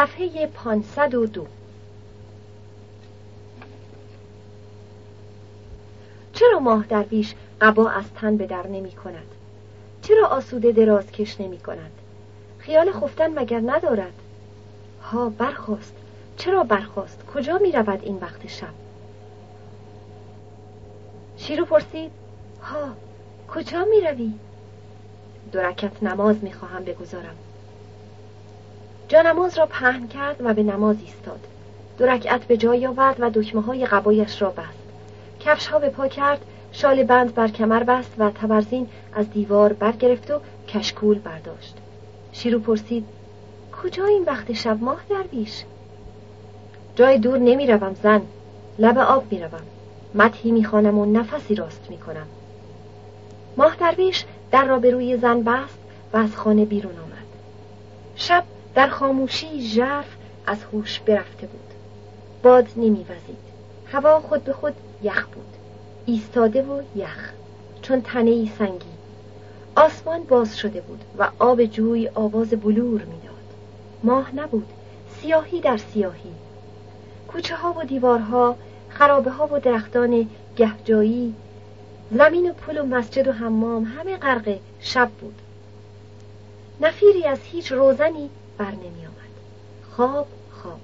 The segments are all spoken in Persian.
صفحه 502 چرا ماه درویش قبا از تن به در نمی کند؟ چرا آسوده دراز کش نمی کند؟ خیال خفتن مگر ندارد؟ ها برخواست چرا برخواست؟ کجا می رود این وقت شب؟ شیرو پرسید ها کجا می روی؟ درکت نماز می خواهم بگذارم نماز را پهن کرد و به نماز ایستاد. دو رکعت به جای آورد و دکمه های قبایش را بست. کفش ها به پا کرد شال بند بر کمر بست و تبرزین از دیوار برگرفت و کشکول برداشت. شیرو پرسید کجا این وقت شب ماه درویش جای دور نمی روم زن لب آب می روم. مدهی می خانم و نفسی راست می کنم. ماه درویش در را به روی زن بست و از خانه بیرون آمد. شب در خاموشی ژرف از هوش برفته بود. باد نمیوزید. هوا خود به خود یخ بود. ایستاده و یخ. چون تنه ای سنگی آسمان باز شده بود و آب جوی آواز بلور می‌داد. ماه نبود. سیاهی در سیاهی. کوچه ها و دیوارها خرابه ها و درختان گهجایی زمین و پل و مسجد و حمام همه غرق شب بود. نفیری از هیچ روزنی بر نمی آمد. خواب خواب.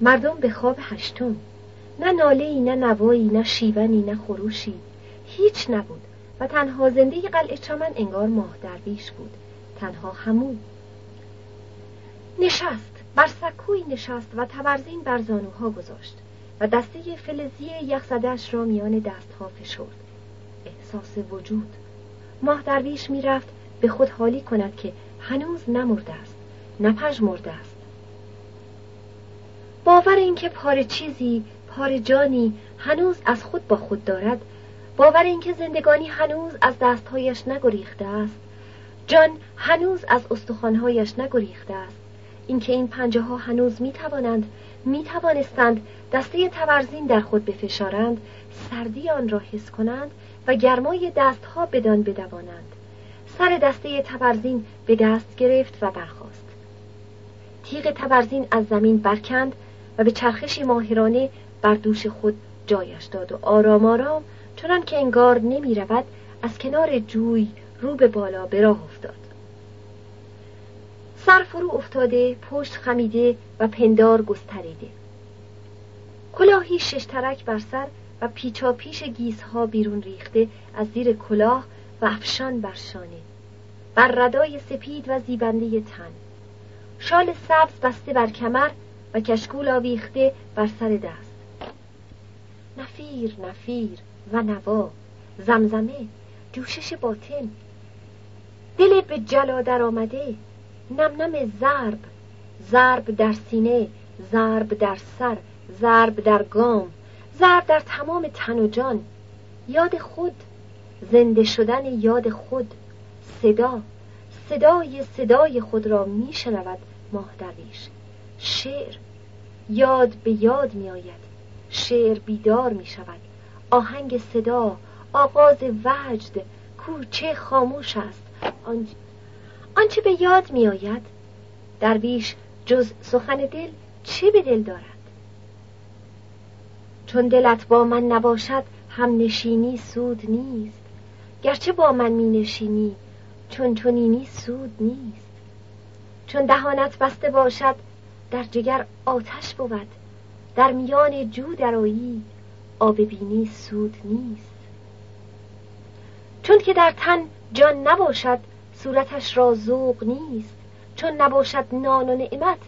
مردم به خواب هشتم. نه ناله نه نوایی نه شیونی نه خروشی. هیچ نبود و تنها زنده قلعه چمن انگار ماه درویش بود. تنها همون. نشست. بر سکوی نشست و تبرزین بر زانوها گذاشت و دسته فلزی یخزدهش را میان دستها فشرد. احساس وجود. ماه درویش می‌رفت به خود حالی کند که هنوز نمرده است. نپژمرده است. باور اینکه پاره چیزی پاره جانی هنوز از خود با خود دارد باور اینکه زندگانی هنوز از دستهایش نگریخته است. جان هنوز از استخوانهایش نگریخته است. اینکه این پنجه ها هنوز می توانند می توانستند دسته تورزین در خود بفشارند سردی آن را حس کنند و گرمای دستها بدان بدوانند. سر دسته تورزین به دست گرفت و برخاست. تیغ تبرزین از زمین برکند و به چرخشی ماهرانه بر دوش خود جایش داد و آرام آرام چنان که انگار نمی رود از کنار جوی رو به بالا به راه افتاد. سر فرو افتاده پشت خمیده و پندار گستریده. کلاهی ششترک بر سر و پیچا پیش گیزها بیرون ریخته از زیر کلاه و افشان بر شانه. بر ردای سپید و زیبنده تن. شال سبز بسته بر کمر و کشکول آویخته بر سر دست. نفیر نفیر و نوا زمزمه جوشش باطن. دل به جلا در آمده نم نم ضرب ضرب در سینه ضرب در سر ضرب در گام ضرب در تمام تن و جان. یاد خود زنده شدن یاد خود صدا. صدای صدای خود را می شنود ماه درویش. شعر یاد به یاد می آید شعر بیدار می شود آهنگ صدا آغاز وجد کوچه خاموش است. آنچه به یاد می آید درویش جز سخن دل چه به دل دارد؟ چون دلت با من نباشد هم نشینی سود نیست. گرچه با من می نشینی چون چنینی سود نیست. چون دهانت بسته باشد در جگر آتش بود. در میان جو درایی آب بینی سود نیست. چون که در تن جان نباشد صورتش را ذوق نیست. چون نباشد نان و نعمت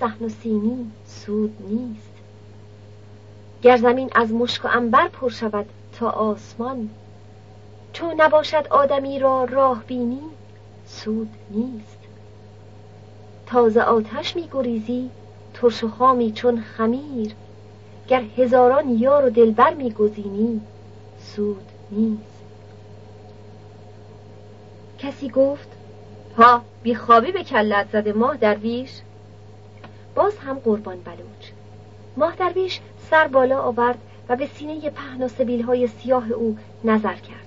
صحن و سینی سود نیست. گر زمین از مشک و انبر پر شود تا آسمان چون نباشد آدمی را راه بینی سود نیست. تازه آتش می گریزی ترش و خامی چون خمیر. گر هزاران یار و دلبر می گزینی سود نیست. کسی گفت ها بیخوابی به کلت زده ماه درویش. باز هم قربان بلوچ. ماه درویش سر بالا آورد و به سینه پهن و سبیل های سیاه او نظر کرد.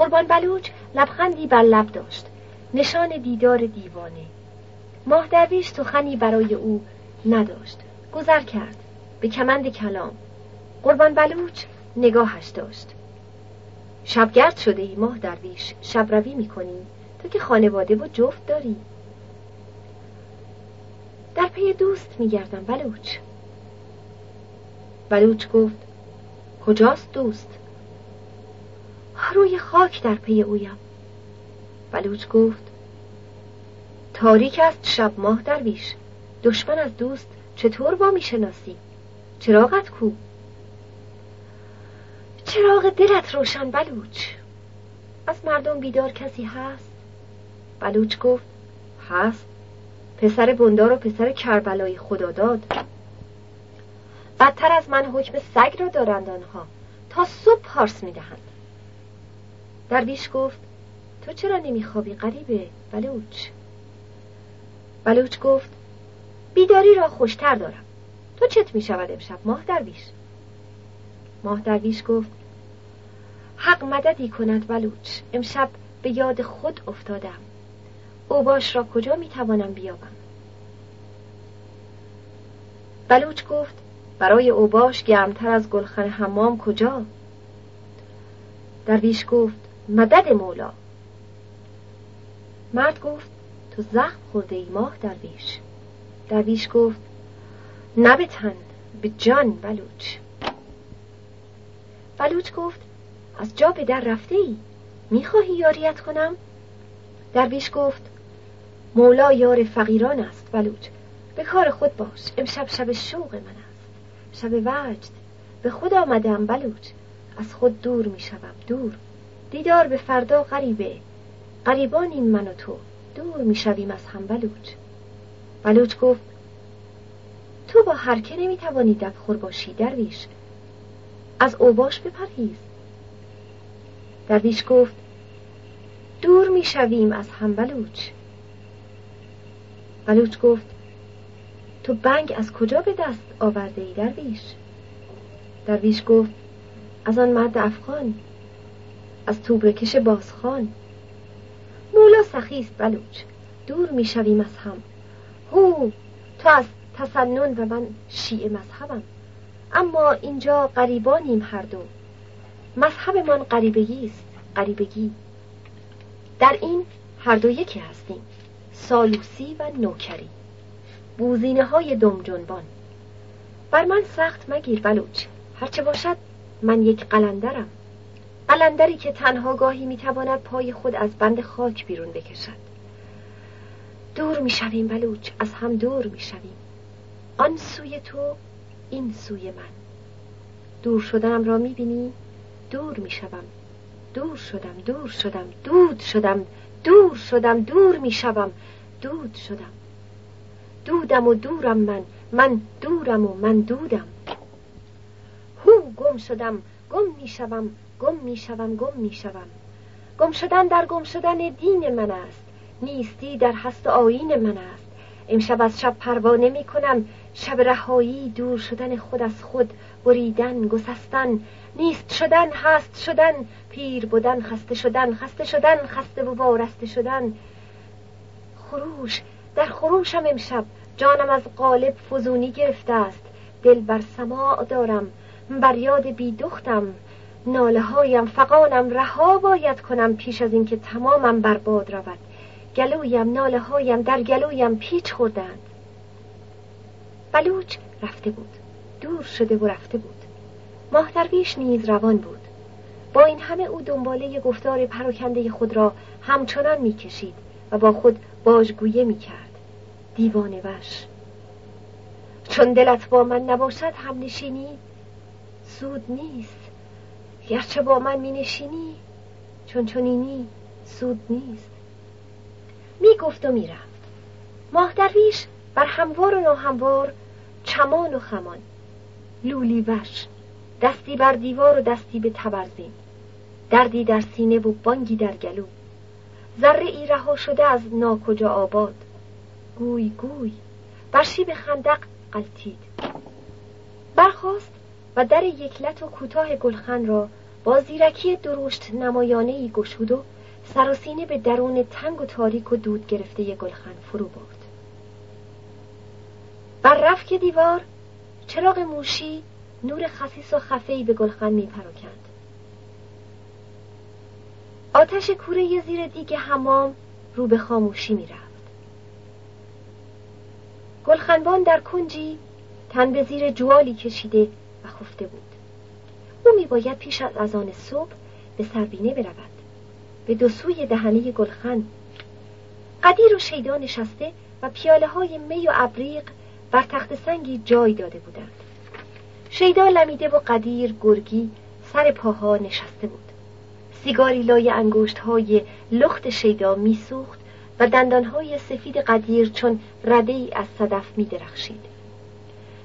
قربان بلوچ لبخندی بر لب داشت. نشان دیدار دیوانه. ماه درویش سخنی برای او نداشت. گذر کرد. به کمند کلام. قربان بلوچ نگاهش داشت. شبگرد شده ای ماه درویش شب روی می‌کنی تو که خانواده و جفت داری. در پی دوست میگردم بلوچ. بلوچ گفت کجاست دوست؟ روی خاک در پی اویم. بلوچ گفت تاریک است شب ماه درویش دشمن از دوست چطور با می‌شناسی چراغت کو؟ چراغ دلت روشن بلوچ. از مردم بیدار کسی هست؟ بلوچ گفت هست. پسر بندار و پسر کربلای خدا داد بدتر از من حکم سگ را دارند آنها. تا صبح پارس می‌دهند درویش گفت تو چرا نمیخوابی قریبه بلوچ. بلوچ گفت بیداری را خوشتر دارم. تو چت می شود امشب؟ ماه درویش. ماه درویش گفت حق مددی کند بلوچ. امشب به یاد خود افتادم. اوباش را کجا می توانم بیابم؟ بلوچ گفت برای اوباش گرمتر از گلخن حمام کجا؟ درویش گفت مدد مولا. مرد گفت تو زخم خورده ای ماه درویش. درویش گفت نه به تن به جان بلوچ. بلوچ گفت از جا به در رفته ای؟ می‌خواهی یاریت کنم؟ درویش گفت مولا یار فقیران است بلوچ. به کار خود باش. امشب شب شوق من است. شب وجد. به خود آمدم بلوچ. از خود دور می‌شوم دور. دیدار به فردا غریبه. غریبانیم من و تو. دور می‌شویم از هم بلوچ بلوچ گفت تو با هرکه نمی‌توانی دبخور باشی درویش. از اوباش بپرهیز. درویش گفت دور می‌شویم از هم بلوچ بلوچ گفت تو بنگ از کجا به دست آورده ای درویش؟ درویش گفت از آن مرد افغان. از توبرکش بازخان مولا سخیست بلوچ دور می‌شویم از هم. هو تو از تسنن و من شیعه مذهبم. اما اینجا قریبانیم هر دو. مذهبمان قریبگی است قریبگی در این هر دو یکی هستیم سالوسی و نوکری. بوزینه های دم جنبان. بر من سخت مگیر بلوچ هرچه باشد من یک قلندرم. قلندری که تنها گاهی می‌تواند پای خود از بند خاک بیرون بکشد. دور می‌شویم بلوچ از هم دور می‌شویم. آن سوی تو این سوی من. دور شدنم را می‌بینی دور می‌شوم. دور شدم دور شدم دود شدم. دور شدم دور می‌شوم. دود شدم. دودم و دورم من. من دورم و من دودم. هو گم شدم. گم می‌شوم. گم می‌شوم گم می‌شوم. گم شدن در گم شدن دین من است. نیستی در هست آین من است. امشب از شب پروانه می کنم شب رهایی دور شدن خود از خود بریدن گسستن. نیست شدن هست شدن. پیر بودن خسته شدن خسته شدن خسته و وارسته شدن. خروش در خروشم امشب. جانم از قالب فزونی گرفته است. دل بر سماع دارم. بر یاد بی دختم ناله هایم فقانم رها باید کنم پیش از اینکه تمامم برباد رود. گلویم ناله هایم در گلویم پیچ خوردند. بلوچ رفته بود. دور شده و رفته بود. ماه درویش نیز روان بود. با این همه او دنباله گفتار پراکنده خود را همچنان می‌کشید و با خود باجگویه می‌کرد. دیوانه وش. چون دلت با من نباشد هم نشینی سود نیست. گرچه با من می نشینی چون چونینی سود نیست. می گفت و می رفت ماه درویش بر هموار و ناهموار چمان و خمان. لولی وش دستی بر دیوار و دستی به تبرزین. دردی در سینه و بانگی در گلو. ذره ای رها شده از ناکجا آباد. گوی گوی بر شیب خندق قلتید برخواست و در یکلت و کوتاه گلخن را با زیرکی درشت نمایانه ای گشود و سراسینه به درون تنگ و تاریک و دود گرفته گلخن فرو برد بر رفک دیوار چراغ موشی نور خصیص و خفهی به گلخن می پراکند. آتش کوره زیر دیگ حمام رو به خاموشی می رفت. گلخنبان در کنجی تن به زیر جوالی کشیده و خفته بود او می باید پیش از اذان صبح به سربینه برود. به دو سوی دهنه گلخن. قدیر و شیدا نشسته و پیاله های می و ابریق بر تخت سنگی جای داده بودند. شیدا لمیده و قدیر گرگی سر پاها نشسته بود. سیگاری لای انگشت های لخت شیدا میسوخت و دندانهای سفید قدیر چون رده ای از صدف می درخشید.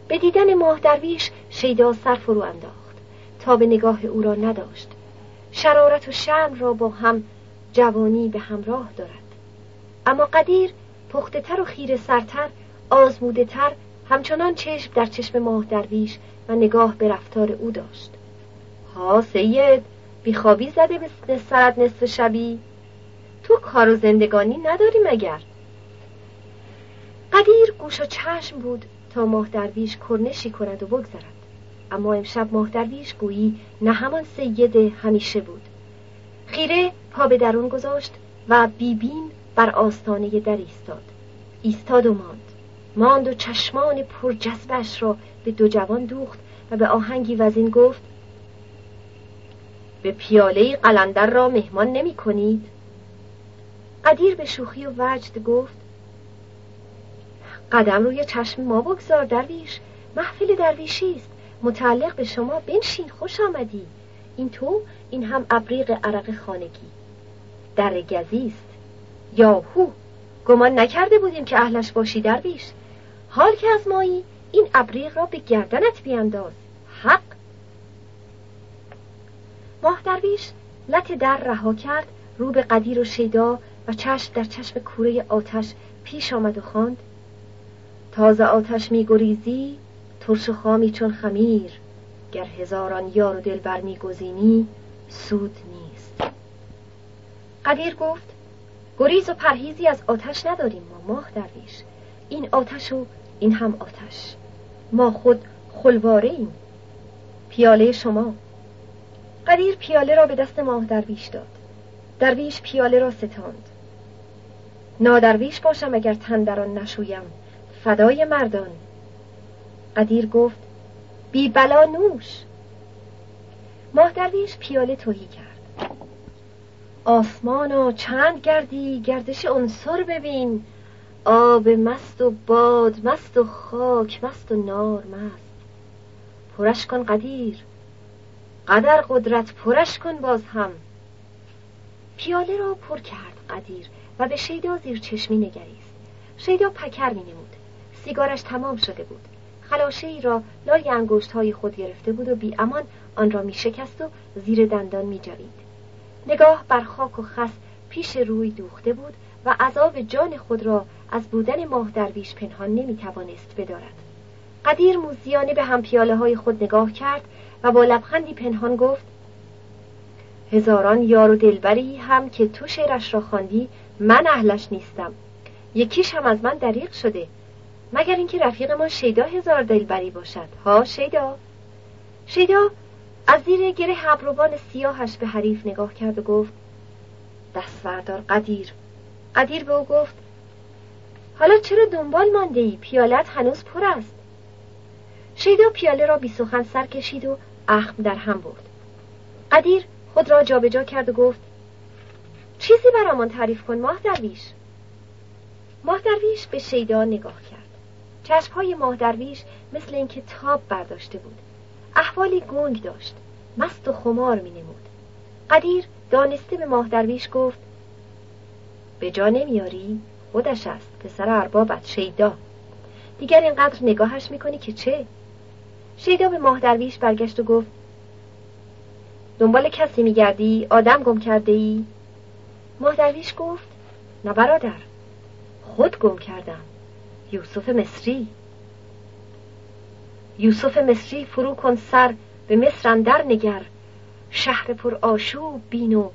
به دیدن ماه درویش شیدا سر فرو انداخت. تا به نگاه او را نداشت. شرارت و شرم را با هم جوانی به همراه دارد. اما قدیر پخته تر و خیر سرتر آزموده تر همچنان چشم در چشم ماه درویش و نگاه به رفتار او داشت. ها سید بیخوابی زده به سرت نصف شبی؟ تو کار و زندگانی نداری مگر؟ قدیر گوش و چشم بود تا ماه درویش کرنشی کند و بگذرد. اما امشب ماه درویش گویی نه همان سید همیشه بود. خیره پا به درون گذاشت و بیبین بر آستانه در ایستاد. ایستاد و ماند. ماند و چشمان پر جذبش را به دو جوان دوخت و به آهنگی وزین گفت به پیاله قلندر را مهمان نمی کنید؟ قدیر به شوخی و وجد گفت قدم روی چشم ما بگذار درویش محفل درویشی است. متعلق به شما بنشین خوش آمدی. این تو این هم ابریق عرق خانگی. در گزی است. یاهو گمان نکرده بودیم که اهلش باشی درویش. حال که از مایی این ابریق را به گردنت بیانداز حق. ماه درویش لط در رها کرد رو به قدیر و شیدا و چشم در چشم کوره آتش پیش آمد و خواند. تازه آتش می گریزی ترش خامی چون خمیر. گر هزاران یار و دلبر گزینی سود نیست. قدیر گفت گریز و پرهیزی از آتش نداریم ما ماه درویش. این آتش و این هم آتش. ما خود خلواره ایم پیاله شما. قدیر پیاله را به دست ماه درویش داد. درویش پیاله را ستاند. نادرویش باشم اگر تن در آن نشویم. فدای مردان. قدیر گفت بی بلا نوش. ماه درویش پیاله توهی کرد. آسمانا چند گردی گردش عنصر ببین. آب مست و باد مست و خاک مست و نار مست. پرش کن قدیر. قدر قدرت پرش کن باز هم. پیاله را پر کرد قدیر و به شیدا زیر چشمی نگریست. شیدا پکر می نمود. سیگارش تمام شده بود. خلاشه ای را لای انگشت های خود گرفته بود و بی امان آن را می شکست و زیر دندان می جوید. نگاه بر خاک و خس پیش روی دوخته بود و عذاب جان خود را از بودن ماه درویش پنهان نمی توانست بدارد. قدیر موزیانه به هم پیاله های خود نگاه کرد و با لبخندی پنهان گفت هزاران یار و دلبری هم که تو شعرش را خواندی من اهلش نیستم یکیش هم از من دریغ شده مگر اینکه رفیق ما شیدا هزار دلبری باشد. ها شیدا؟ شیدا از زیر گره ابروان سیاهش به حریف نگاه کرد و گفت دست بردار قدیر. قدیر به او گفت حالا چرا دنبال مانده ای؟ پیالت هنوز پر است. شیدا پیاله را بی سخن سر کشید و اخم در هم برد. قدیر خود را جابجا کرد و گفت چیزی برامان تعریف کن ماه درویش. ماه درویش به شیدا نگاه کرد. چشمهای ماه درویش مثل اینکه تاب برداشته بود. احوالی گنگ داشت. مست و خمار می نمود قدیر دانسته به ماه درویش گفت به جا نمیاری خودش است پسر اربابت شیدا. دیگر اینقدر نگاهش می‌کنی که چه؟ شیدا به ماه درویش برگشت و گفت دنبال کسی میگردی؟ آدم گم کرده ای ماه درویش گفت نه برادر خود گم کردم. یوسف مصری. یوسف مصری فرو کن سر به مصر اندر نگر. شهر پر آشوب بین و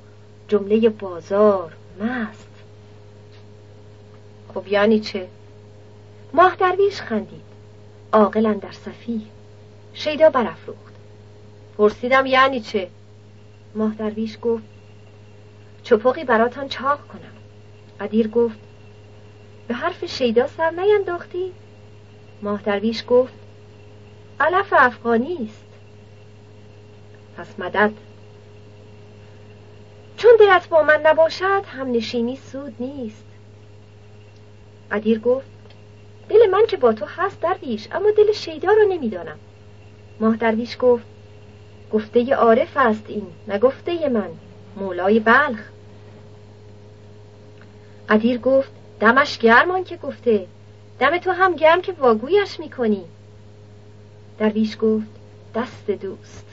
جمله بازار مست. خب یعنی چه؟ ماه درویش خندید. عاقلا در صفی. شیدا برافروخت. پرسیدم یعنی چه؟ ماه درویش گفت چپقی براتان چاق کنم. قدیر گفت به حرف شیدا سر نینداختی؟ ماه درویش گفت علف افغانی است. پس مدد. چون دلت با من نباشد هم نشینی سود نیست. قدیر گفت دل من که با تو هست درویش اما دل شیدا رو نمی‌دانم. ماه درویش گفت گفته عارف است این نه گفته من. مولای بلخ. قدیر گفت دمش گرمان که گفته. دم تو هم گرم که واگویش می‌کنی. درویش گفت دست دوست.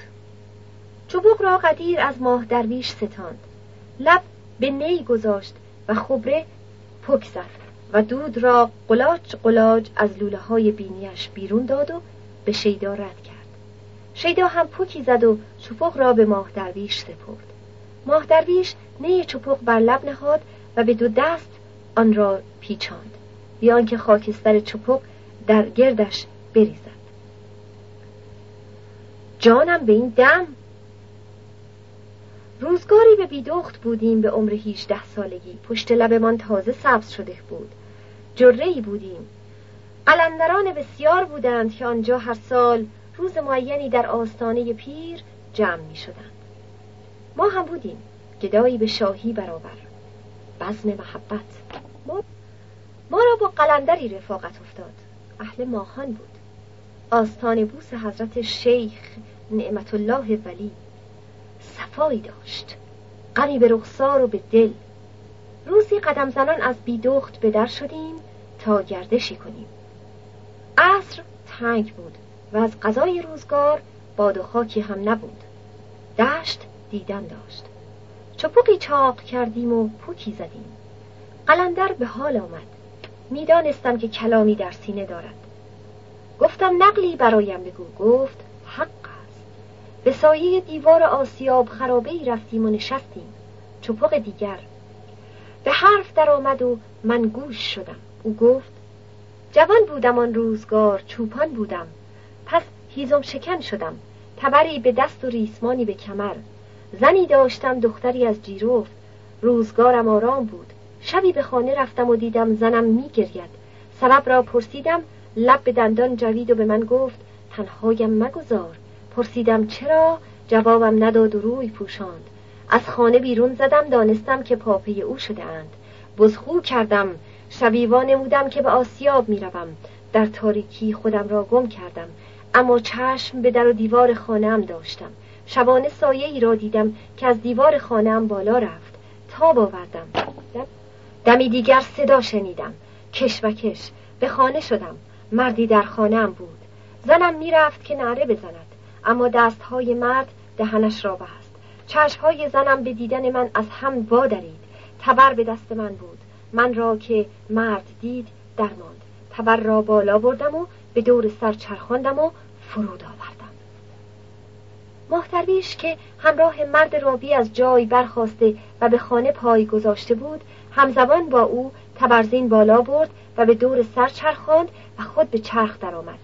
چوبوق را قدیر از ماه درویش ستاند. لب به نی گذاشت و خبره پک زد و دود را قلاج قلاج از لوله های بینیش بیرون داد و به شیدا رد کرد. شیدا هم پوکی زد و چپق را به ماه درویش سپرد. ماه درویش نی چپق بر لب نهاد و به دو دست آن را پیچاند. بیان که خاکستر چپق در گردش بریزد. جانم به این دم. روزگاری به بیدخت بودیم به عمر 18 سالگی. پشت لبمان تازه سبز شده بود. جره بودیم. قلندران بسیار بودند که آنجا هر سال روز معینی در آستانه پیر جمع می شدند. ما هم بودیم. گدایی به شاهی برابر. بزم محبت. ما, ما را با قلندری رفاقت افتاد. اهل ماهان بود. آستان بوس حضرت شیخ نعمت الله ولی صفایی داشت. غنی به رخسار و به دل. روزی قدم زنان از بیدخت به در شدیم تا گردشی کنیم. عصر تنگ بود و از غذای روزگار باد و خاکی هم نبود. دشت دیدن داشت. چپوقی چاق کردیم و پوکی زدیم. قلندر به حال آمد. می‌دانستم که کلامی در سینه دارد. گفتم نقلی برایم بگو. گفت حق است. به سایه دیوار آسیاب خرابه ای رفتیم و نشستیم. چپق دیگر. به حرف در آمد و من گوش شدم. او گفت جوان بودم آن روزگار چوپان بودم. پس هیزم شکن شدم. تبری به دست و ریسمانی به کمر. زنی داشتم دختری از جیروفت روزگارم آرام بود. شبی به خانه رفتم و دیدم زنم میگرید. سبب را پرسیدم لب به دندان جوید و به من گفت تنهایم مگذار. پرسیدم چرا؟ جوابم نداد و روی پوشاند. از خانه بیرون زدم دانستم که پاپی او شده اند بزخو کردم. شبیوا نمودم که به آسیاب می‌روم. در تاریکی خودم را گم کردم. اما چشم به در و دیوار خانم داشتم. شبانه سایه ای را دیدم که از دیوار خانم بالا رفت. تا باوردم. دمی دیگر صدا شنیدم. کش و کش به خانه شدم. مردی در خانم بود. زنم می‌رفت که نعره بزند. اما دستهای مرد دهنش را بست. چشمهای زنم به دیدن من از هم وادرید. تبر به دست من بود. من را که مرد دید درماند. تبر را بالا بردم و به دور سر چرخاندم و فرود آوردم. محترویش که همراه مرد راوی از جای برخواسته و به خانه پای گذاشته بود همزمان با او تبرزین بالا برد و به دور سر چرخاند و خود به چرخ درآمد.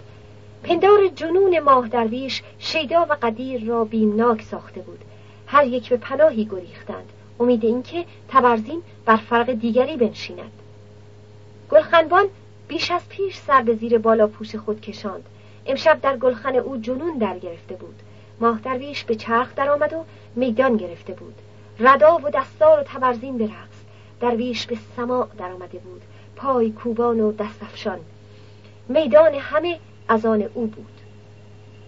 پندار جنون ماه درویش شیدا و قدیر را بیمناک ساخته بود. هر یک به پناهی گریختند. امید اینکه تبرزین بر فرق دیگری بنشیند. گلخنبان بیش از پیش سر به زیر بالا پوش خود کشاند. امشب در گلخن او جنون در گرفته بود. ماه درویش به چرخ درآمد و میدان گرفته بود. ردا و دستار و تبرزین به درویش به سماع درآمده بود. پای کوبان و دستفشان میدان همه از آن او بود.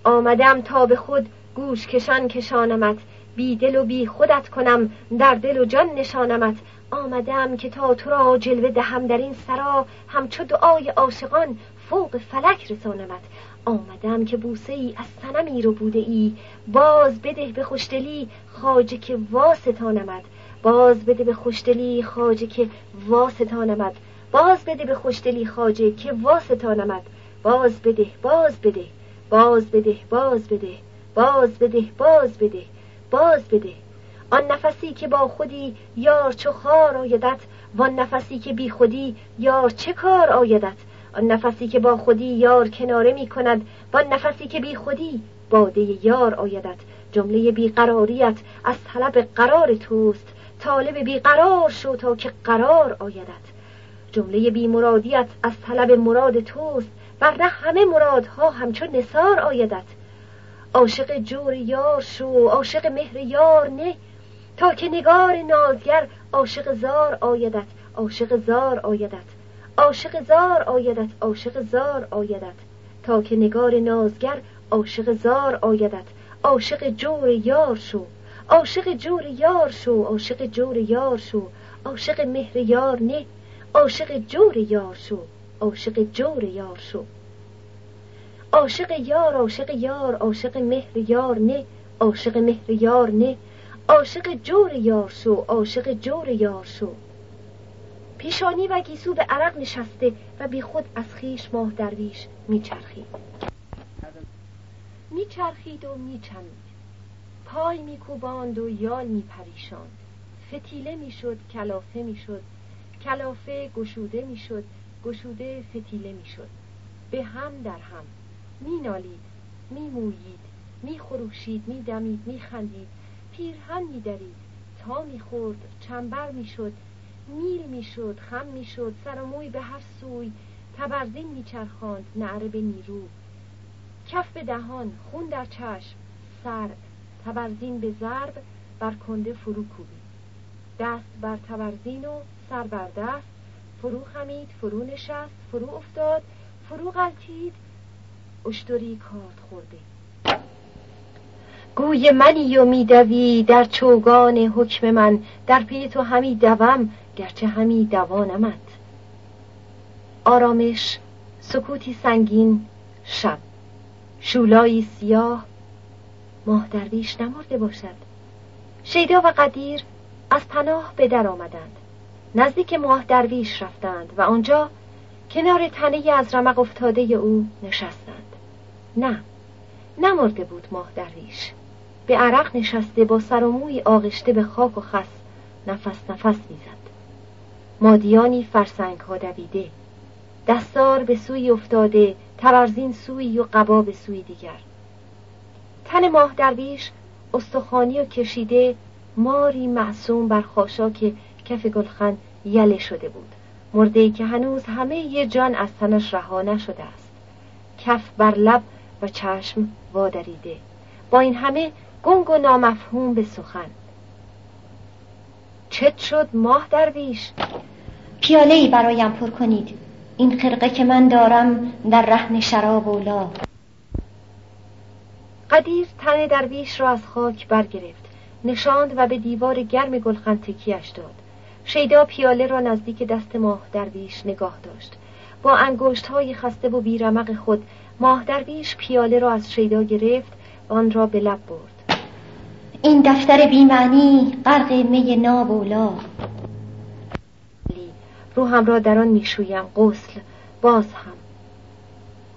آمدم تا به خود گوش کشان کشانمت. بی دل و بی خودت کنم در دل و جان نشانمت. آمدم که تا تو را جلوه دهم در این سرا همچو دعای عاشقان فوق فلک رسانمت. آمدم که بوسه ای از سنمی رو بوده ای. باز بده به خوشدلی خاجه که واستانمد باز بده به خوشدلی خاجه که واستانمد باز بده به خوشدلی خاجه که واستانمد باز بده باز بده. باز بده باز بده. باز بده باز بده. باز بده. آن نفسی که با خودی یار چو خار آیدت. وان نفسی که بی خودی یار چه کار آیدت؟ آن نفسی که با خودی یار کناره می کند و آن نفسی که بی خودی باده یار آیدت. جمله بیقراریت از طلب قرار توست. طالب بیقرار شو تا که قرار آیدت. جمله بیمرادیت از طلب مراد توست ورنه همه مرادها همچون نسار آیدت. عاشق جور یار شو عاشق مهر یار نه. تا که نگار نازگر عاشق زار آیدت عاشق زار آیدت. عاشق زار آیدت عاشق زار آیدت. تا که نگار نازگر عاشق زار آیدت. عاشق جور یار شو. عاشق جور یار شو عاشق جور یار شو. عاشق مهر یار نه عاشق جور یار شو. عاشق جور یار شو. عاشق یار عاشق یار عاشق مهر یار نه عاشق مهر یار نه. عاشق جور یار شو عاشق جور یار شو. پیشانی و گیسو به عرق نشسته و بی خود از خیش ماه درویش میچرخید میچرخید و میچمید. پای میکوباند و یال میپریشاند. فتیله می‌شد کلافه می‌شد. کلافه گشوده می‌شد گشوده فتیله می‌شد. به هم در هم مینالید میمویید میخروشید میدمید میخندید. پیرهن میدرید تا می‌خورد چنبر می‌شد میل می‌شد خم می‌شد. سر و موی به هر سوی تبرزین میچرخاند نعره به نیرو. کف به دهان خون در چشم سر. تبرزین به ضرب بر کنده فرو کوبید. دست بر تبرزین و سر بر دست. فرو خمید فرو نشست فرو افتاد فرو غلطید اشتری کارد خورده. گوی منی و میدوی در چوگان حکم من. در پی تو همی دوم گرچه همی دوانمت. آرامش سکوتی سنگین شب. شولایی سیاه ماه درویش نمرده باشد. شیدا و قدیر از پناه به در آمدند. نزدیک ماه درویش رفتند و آنجا کنار تنه از رمق افتاده او نشستند. نه نمرده بود ماه درویش. به عرق نشسته با سر و موی آغشته به خاک و خس نفس نفس می‌زد. مادیانی فرسنگ ها دویده. دستار به سوی افتاده تبرزین سوی و قبا به سوی دیگر. تن ماه درویش استخوانی و کشیده ماری معصوم بر خاشاک کف گلخن یله شده بود. مرده که هنوز همه یه جان از تنش رها نشده است. کف بر لب و چشم وادریده. با این همه گنگ و نامفهوم به سخن. چت شد ماه درویش. پیاله ای برایم پر کنید. این خرقه که من دارم در رهن شراب اولا. قدیر تن درویش را از خاک برگرفت. نشاند و به دیوار گرم گلخن تکیش داد. شیدا پیاله را نزدیک دست ماه درویش نگاه داشت. با انگشت های خسته و بیرمق خود ماه درویش پیاله را از شیدا گرفت و آن را به لب برد. این دفتر بیمعنی غرق می نابولا روحم را در آن می‌شویم غسل باز هم.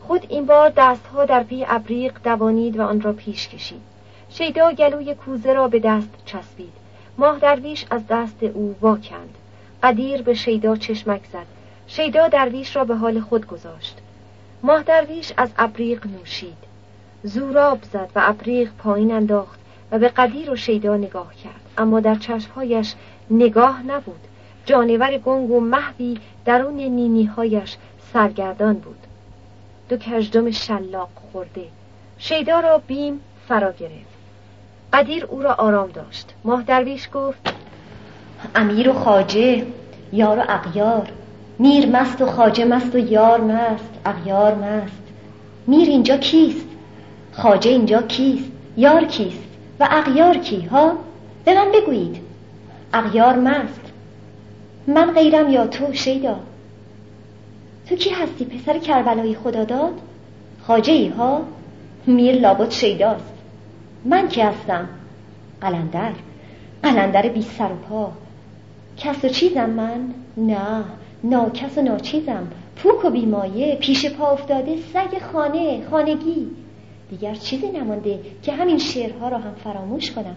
خود این بار دستها در پی ابریق دوانید و آن را پیش کشید. شیدا گلوی کوزه را به دست چسبید. ماه درویش از دست او واکند. قدیر به شیدا چشمک زد. شیدا درویش را به حال خود گذاشت. ماه درویش از ابریق نوشید. زوراب زد و ابریق پایین انداخت و به قدیر و شیدا نگاه کرد. اما در چشمهایش نگاه نبود. جانور گنگ و محوی درون نینیهایش سرگردان بود. دو کژدم شلاق خورده. شیدا را بیم فرا گرفت. قدیر او را آرام داشت. ماه درویش گفت امیر و خاجه یار و اغیار. میر مست و خاجه مست و یار مست اغیار مست. میر اینجا کیست؟ خاجه اینجا کیست؟ یار کیست؟ و اغیار کی ها؟ به من بگویید. اغیار مست. من غیرم یا تو شیدا. تو کی هستی پسر کربلایی خدا داد خاجه ای ها؟ میر لابد شیداست. من کی هستم؟ قلندر. قلندر بی سر و پا. کس و چیزم من؟ نه. ناکس و ناچیزم. پوک و بیمایه پیش پا افتاده سگ خانه خانگی. دیگر چیزی نمانده که همین شعرها را هم فراموش کنم.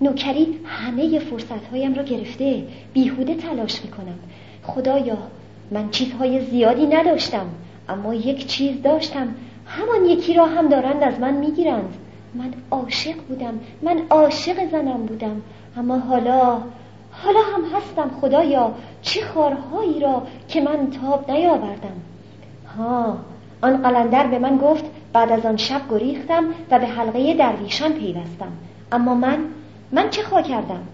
نوکری همه فرصت هایم را گرفته. بیهوده تلاش می‌کنم. خدایا من چیزهای زیادی نداشتم اما یک چیز داشتم. همان یکی را هم دارند از من می‌گیرند. من عاشق بودم من عاشق زنم بودم. اما حالا حالا هم هستم خدایا. چه خارهایی را که من تاب نیاوردم. ها آن قلندر به من گفت بعد از آن شب گریختم و به حلقه درویشان پیوستم. اما من من چه خواه کردم؟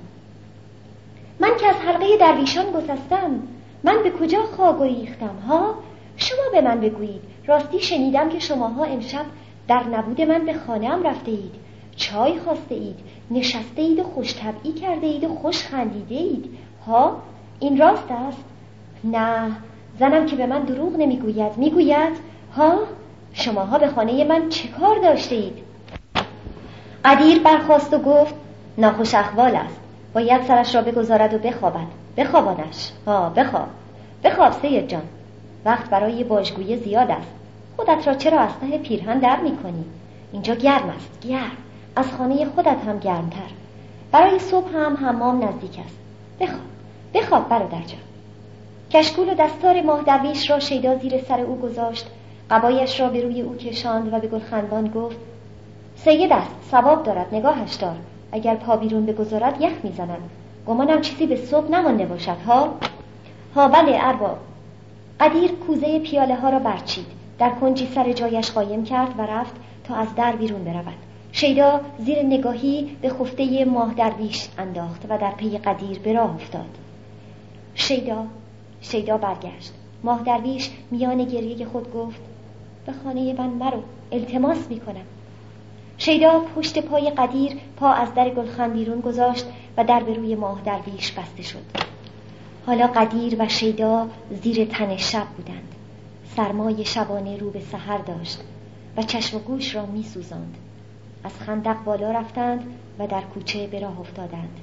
من که از حلقه درویشان گسستم من به کجا خواه گریختم ها؟ شما به من بگویید. راستی شنیدم که شماها امشب در نبود من به خانه رفته اید چای خواسته اید نشسته اید و خوش طبعی کرده اید و خوش خندیده اید ها؟ این راست است؟ نه. زنم که به من دروغ نمی‌گوید. می‌گوید ها؟ شماها به خانه من چه کار داشته اید قدیر برخواست و گفت ناخوش اخوال است. باید سرش را بگذارد و بخوابد. بخوابانش. ها بخواب. بخواب سید جان. وقت برای باجگویی زیاد است. خودت را چرا از ته پیرهن در می‌کنی؟ اینجا گرم است. گرم. از خانه خودت هم گرمتر. برای صبح هم حمام نزدیک است. بخواب. بخواب برادر جان. کشکول و دستار ماه درویش را شیدا زیر سر او گذاشت. قبایش را به روی او کشاند و به گلخندان گفت سید است ثواب دارد نگاهش دار. اگر پا بیرون بگذارد یخ می‌زند گمانم چیزی به صبح نمانده باشد ها؟ ها بله ارباب. قدیر کوزه پیاله ها را برچید. در کنجی سر جایش قایم کرد و رفت تا از در بیرون برود. شیدا زیر نگاهی به خفته ماه درویش انداخت و در پی قدیر به راه افتاد. شیدا شیدا برگشت. ماه درویش میان گریه خود گفت به خانه من مرو التماس می‌کنم. شیدا پشت پای قدیر پا از در گلخان بیرون گذاشت و در به روی ماه درویش بسته شد. حالا قدیر و شیدا زیر تن شب بودند. سرمای شبانه رو به سحر داشت و چشم و گوش را می سوزند. از خندق بالا رفتند و در کوچه به راه افتادند.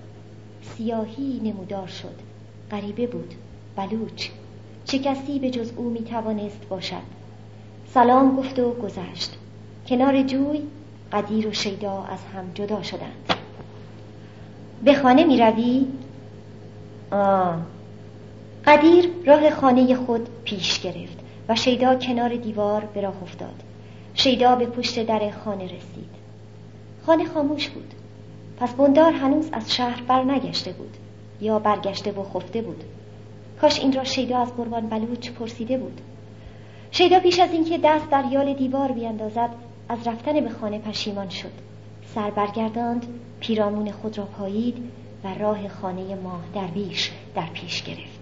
سیاهی نمودار شد. غریبه بود. بلوچ. چه کسی به جز او می توانست باشد. سلام گفت و گذشت. کنار جوی قدیر و شیدا از هم جدا شدند. به خانه می روی؟ آه. قدیر راه خانه خود پیش گرفت و شیدا کنار دیوار به راه افتاد. شیدا به پشت در خانه رسید. خانه خاموش بود. پس بندار هنوز از شهر بر نگشته بود یا برگشته و خفته بود. کاش این را شیدا از قربان بلوچ پرسیده بود. شیدا پیش از اینکه دست در یال دیوار بیاندازد از رفتن به خانه پشیمان شد. سر برگرداند پیرامون خود را پایید و راه خانه ماه درویش در پیش گرفت.